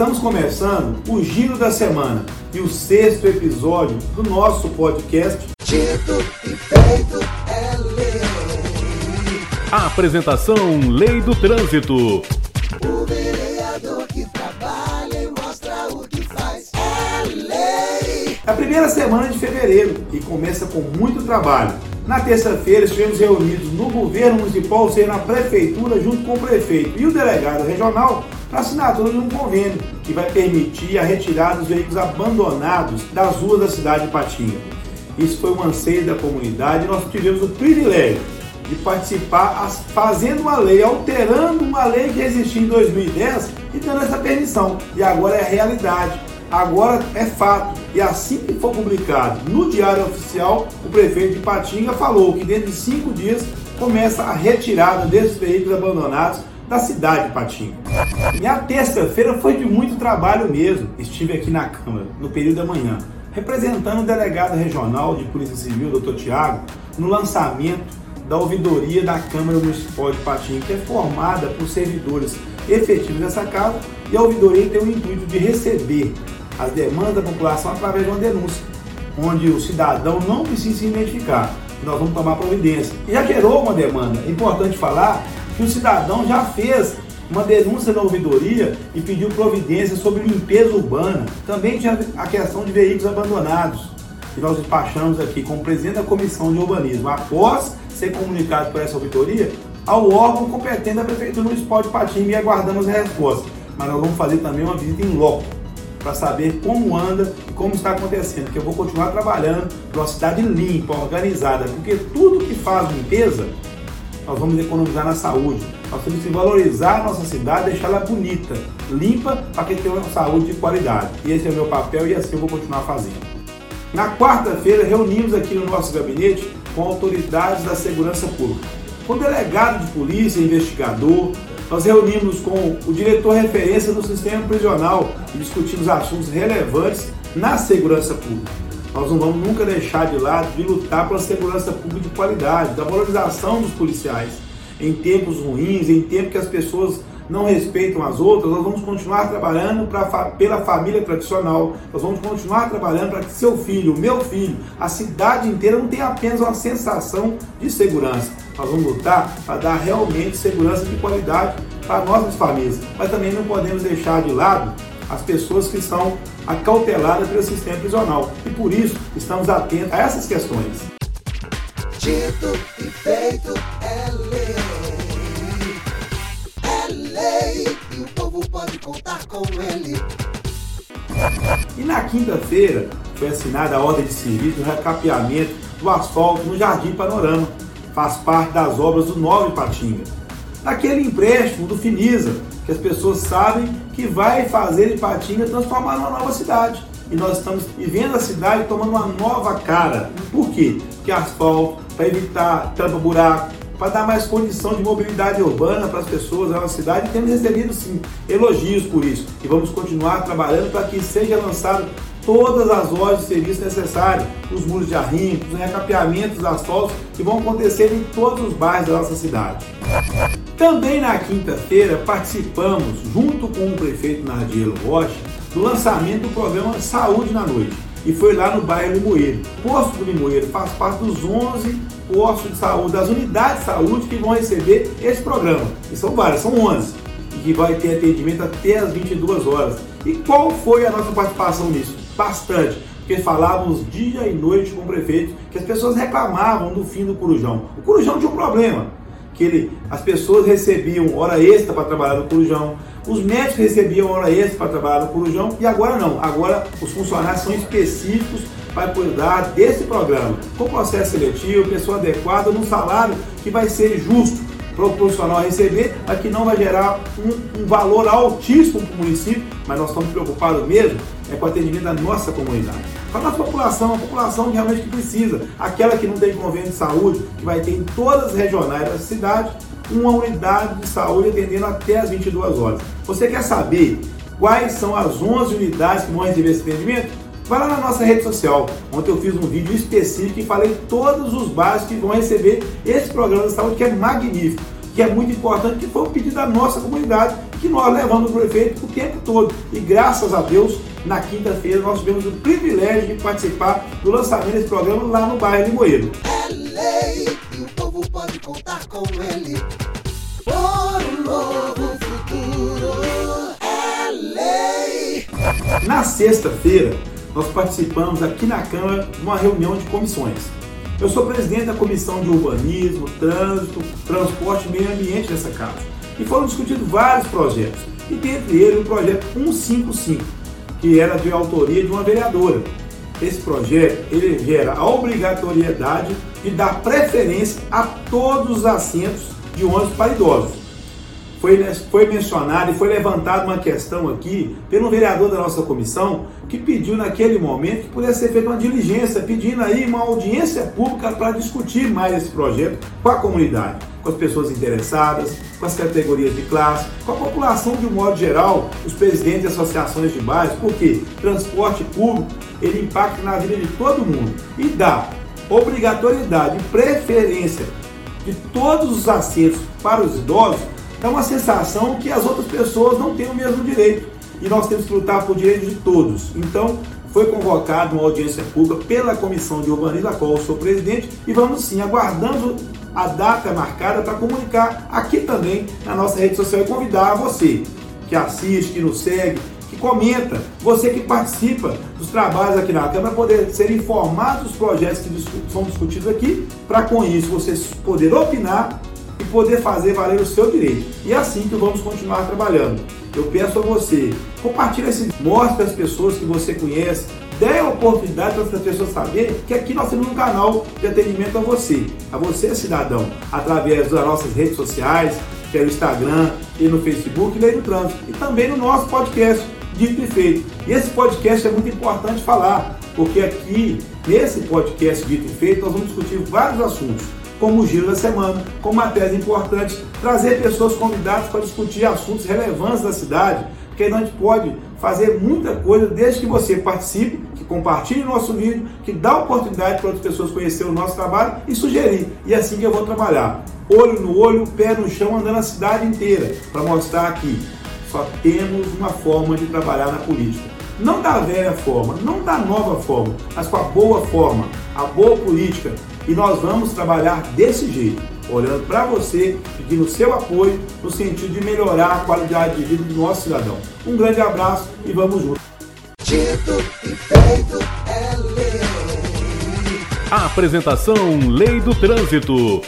Estamos começando o Giro da Semana e o sexto episódio do nosso podcast. Dito e feito é lei. A apresentação Lei do Trânsito. O vereador que trabalha e mostra o que faz é lei. É a primeira semana de fevereiro e começa com muito trabalho. Na terça-feira estivemos reunidos no governo municipal, ou seja, na prefeitura, junto com o prefeito e o delegado regional, para assinatura de um convênio que vai permitir a retirada dos veículos abandonados das ruas da cidade de Patinga. Isso foi um anseio da comunidade e nós tivemos o privilégio de participar fazendo uma lei, alterando uma lei que existia em 2010 e dando essa permissão. E agora é realidade, agora é fato. E assim que for publicado no Diário Oficial, o prefeito de Patinga falou que dentro de cinco dias começa a retirada desses veículos abandonados da cidade de Patinga. Minha terça-feira foi de muito trabalho mesmo. Estive aqui na Câmara, no período da manhã, representando o delegado regional de Polícia Civil, Dr. Tiago, no lançamento da ouvidoria da Câmara Municipal de Patinga, que é formada por servidores efetivos dessa casa, e a ouvidoria tem o intuito de receber as demandas da população através de uma denúncia, onde o cidadão não precisa se identificar. Nós vamos tomar providência. E já gerou uma demanda. É importante falar que o cidadão já fez uma denúncia na ouvidoria e pediu providência sobre limpeza urbana. Também tinha a questão de veículos abandonados, que nós despachamos aqui com o presidente da Comissão de Urbanismo. Após ser comunicado por essa ouvidoria, ao órgão competente da Prefeitura Municipal de Patinga e aguardamos a resposta. Mas nós vamos fazer também uma visita em loco para saber como anda e como está acontecendo, porque eu vou continuar trabalhando para uma cidade limpa, organizada, porque tudo que faz limpeza nós vamos economizar na saúde. Nós temos que valorizar a nossa cidade, deixar ela bonita, limpa, para que tenha uma saúde de qualidade. E esse é o meu papel e assim eu vou continuar fazendo. Na quarta-feira, reunimos aqui no nosso gabinete com autoridades da segurança pública, com delegado de polícia, investigador. Nós reunimos com o diretor referência do sistema prisional e discutimos assuntos relevantes na segurança pública. Nós não vamos nunca deixar de lado de lutar pela segurança pública de qualidade, da valorização dos policiais. Em tempos ruins, em tempos que as pessoas não respeitam as outras, nós vamos continuar trabalhando pra, pela família tradicional, nós vamos continuar trabalhando para que seu filho, meu filho, a cidade inteira não tenha apenas uma sensação de segurança. Nós vamos lutar para dar realmente segurança de qualidade para nossas famílias, mas também não podemos deixar de lado as pessoas que são acauteladas pelo sistema prisional. E por isso estamos atentos a essas questões. Dito e feito é lei. É lei e o povo pode contar com ele. E na quinta-feira foi assinada a ordem de serviço do recapeamento do asfalto no Jardim Panorama. Faz parte das obras do Nove Patinga. Naquele empréstimo do Finisa, que as pessoas sabem que vai fazer Ipatinga transformar numa nova cidade. E nós estamos vivendo a cidade tomando uma nova cara. Por quê? Porque asfalto, para evitar tampa-buraco, para dar mais condição de mobilidade urbana para as pessoas na cidade. E temos recebido, sim, elogios por isso. E vamos continuar trabalhando para que seja lançado todas as lojas de serviço necessários, os muros de arrimo, os recapeamentos asfaltos que vão acontecer em todos os bairros da nossa cidade. Também na quinta-feira participamos, junto com o prefeito Nardielo Rocha, do lançamento do programa Saúde na Noite. E foi lá no bairro Limoeiro. O posto do Limoeiro faz parte dos 11 postos de saúde, das unidades de saúde que vão receber esse programa. E são várias, são 11. E que vai ter atendimento até as 22 horas. E qual foi a nossa participação nisso? Bastante porque falávamos dia e noite com o prefeito que as pessoas reclamavam do fim do Corujão. O Corujão tinha um problema que ele, as pessoas recebiam hora extra para trabalhar no Corujão, os médicos recebiam hora extra para trabalhar no Corujão e agora não. Agora os funcionários são específicos para cuidar desse programa, com processo seletivo, pessoa adequada, num salário que vai ser justo para o profissional receber, mas que não vai gerar um, um valor altíssimo para o município, mas nós estamos preocupados mesmo é com o atendimento da nossa comunidade. Para a população, a população realmente que precisa, aquela que não tem convênio de saúde, que vai ter em todas as regionais da cidade uma unidade de saúde atendendo até as 22 horas. Você quer saber quais são as 11 unidades que vão receber esse atendimento? Vai lá na nossa rede social. Ontem eu fiz um vídeo específico e falei todos os bairros que vão receber esse programa de saúde que é magnífico. que é muito importante, que foi um pedido da nossa comunidade, que nós levamos o prefeito o tempo todo. E graças a Deus, na quinta-feira, nós tivemos o privilégio de participar do lançamento desse programa lá no bairro Limoeiro. É lei, e o povo pode contar com ele. Por um novo futuro, é lei. Na sexta-feira, nós participamos aqui na Câmara de uma reunião de comissões. Eu sou presidente da Comissão de Urbanismo, Trânsito, Transporte e Meio Ambiente dessa casa. E foram discutidos vários projetos, e dentre eles o projeto 155, que era de autoria de uma vereadora. Esse projeto ele gera a obrigatoriedade de dar preferência a todos os assentos de ônibus para idosos foi, foi e foi levantada uma questão aqui pelo vereador da nossa comissão que pediu naquele momento que pudesse ser feita uma diligência, pedindo aí uma audiência pública para discutir mais esse projeto com a comunidade, com as pessoas interessadas, com as categorias de classe, com a população de um modo geral, os presidentes de associações de bairros, porque transporte público ele impacta na vida de todo mundo e dá obrigatoriedade preferência de todos os assentos para os idosos dá uma sensação que as outras pessoas não têm o mesmo direito. E nós temos que lutar por direitos de todos. Então, foi convocada uma audiência pública pela Comissão de Urbanismo, a qual eu sou presidente, e vamos sim, aguardando a data marcada para comunicar aqui também na nossa rede social e convidar você que assiste, que nos segue, que comenta, você que participa dos trabalhos aqui na Câmara, poder ser informado dos projetos que são discutidos aqui, para com isso você poder opinar e poder fazer valer o seu direito. E é assim que vamos continuar trabalhando. Eu peço a você, compartilhe esse vídeo, mostre às pessoas que você conhece, dê a oportunidade para as pessoas saberem que aqui nós temos um canal de atendimento a você, a você cidadão, através das nossas redes sociais, que é o Instagram e no Facebook, Lei do Trânsito, e também no nosso podcast, Dito e Feito. E esse podcast é muito importante falar, porque aqui, nesse podcast Dito e Feito, nós vamos discutir vários assuntos como o Giro da Semana, com matérias importantes, trazer pessoas convidadas para discutir assuntos relevantes da cidade, porque a gente pode fazer muita coisa desde que você participe, que compartilhe o nosso vídeo, que dá oportunidade para outras pessoas conhecer o nosso trabalho e sugerir. E é assim que eu vou trabalhar. Olho no olho, pé no chão, andando a cidade inteira, para mostrar que só temos uma forma de trabalhar na política. Não da velha forma, não da nova forma, mas com a boa forma, a boa política, e nós vamos trabalhar desse jeito, olhando para você, pedindo seu apoio no sentido de melhorar a qualidade de vida do nosso cidadão. Um grande abraço e vamos juntos. E feito é lei. A apresentação Lei do Trânsito.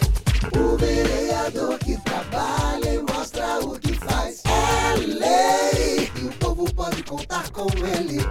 O vereador que trabalha e mostra o que faz é lei. E o povo pode contar com ele.